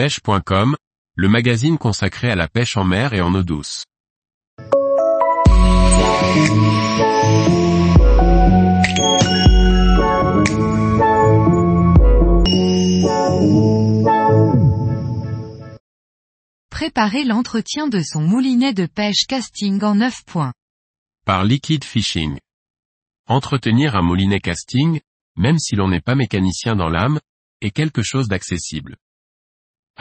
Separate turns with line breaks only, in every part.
pêche.com, le magazine consacré à la pêche en mer et en eau douce.
Préparer l'entretien de son moulinet de pêche casting en 9 points.
Par Liquid Fishing. Entretenir un moulinet casting, même si l'on n'est pas mécanicien dans l'âme, est quelque chose d'accessible.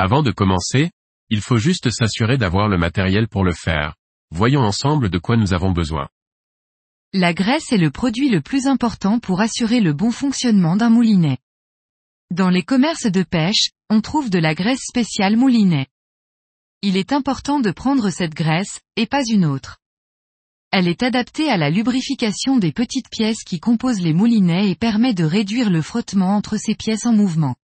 Avant de commencer, il faut juste s'assurer d'avoir le matériel pour le faire. Voyons ensemble de quoi nous avons besoin.
La graisse est le produit le plus important pour assurer le bon fonctionnement d'un moulinet. Dans les commerces de pêche, on trouve de la graisse spéciale moulinet. Il est important de prendre cette graisse, et pas une autre. Elle est adaptée à la lubrification des petites pièces qui composent les moulinets et permet de réduire le frottement entre ces pièces en mouvement.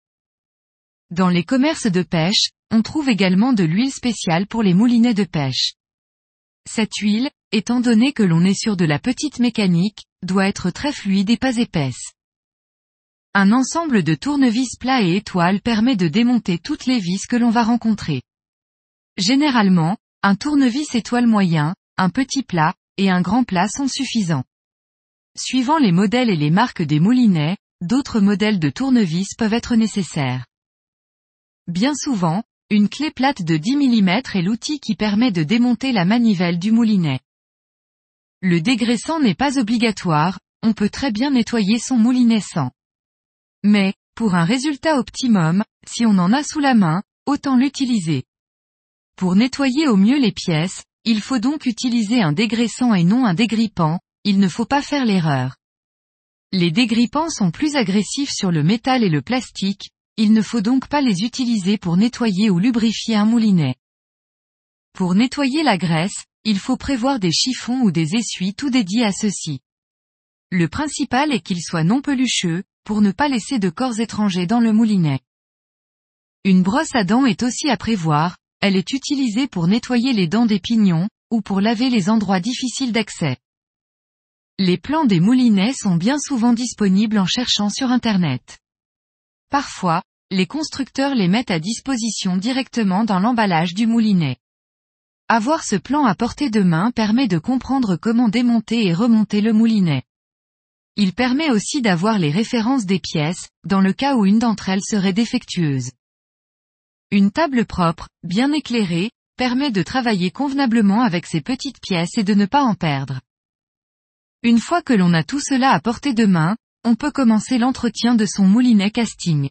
Dans les commerces de pêche, on trouve également de l'huile spéciale pour les moulinets de pêche. Cette huile, étant donné que l'on est sur de la petite mécanique, doit être très fluide et pas épaisse. Un ensemble de tournevis plats et étoiles permet de démonter toutes les vis que l'on va rencontrer. Généralement, un tournevis étoile moyen, un petit plat, et un grand plat sont suffisants. Suivant les modèles et les marques des moulinets, d'autres modèles de tournevis peuvent être nécessaires. Bien souvent, une clé plate de 10 mm est l'outil qui permet de démonter la manivelle du moulinet. Le dégraissant n'est pas obligatoire, on peut très bien nettoyer son moulinet sans. Mais, pour un résultat optimum, si on en a sous la main, autant l'utiliser. Pour nettoyer au mieux les pièces, il faut donc utiliser un dégraissant et non un dégrippant, il ne faut pas faire l'erreur. Les dégrippants sont plus agressifs sur le métal et le plastique, il ne faut donc pas les utiliser pour nettoyer ou lubrifier un moulinet. Pour nettoyer la graisse, il faut prévoir des chiffons ou des essuies tout dédiés à ceci. Le principal est qu'ils soient non pelucheux, pour ne pas laisser de corps étrangers dans le moulinet. Une brosse à dents est aussi à prévoir, elle est utilisée pour nettoyer les dents des pignons, ou pour laver les endroits difficiles d'accès. Les plans des moulinets sont bien souvent disponibles en cherchant sur Internet. Parfois, les constructeurs les mettent à disposition directement dans l'emballage du moulinet. Avoir ce plan à portée de main permet de comprendre comment démonter et remonter le moulinet. Il permet aussi d'avoir les références des pièces, dans le cas où une d'entre elles serait défectueuse. Une table propre, bien éclairée, permet de travailler convenablement avec ces petites pièces et de ne pas en perdre. Une fois que l'on a tout cela à portée de main, on peut commencer l'entretien de son moulinet casting.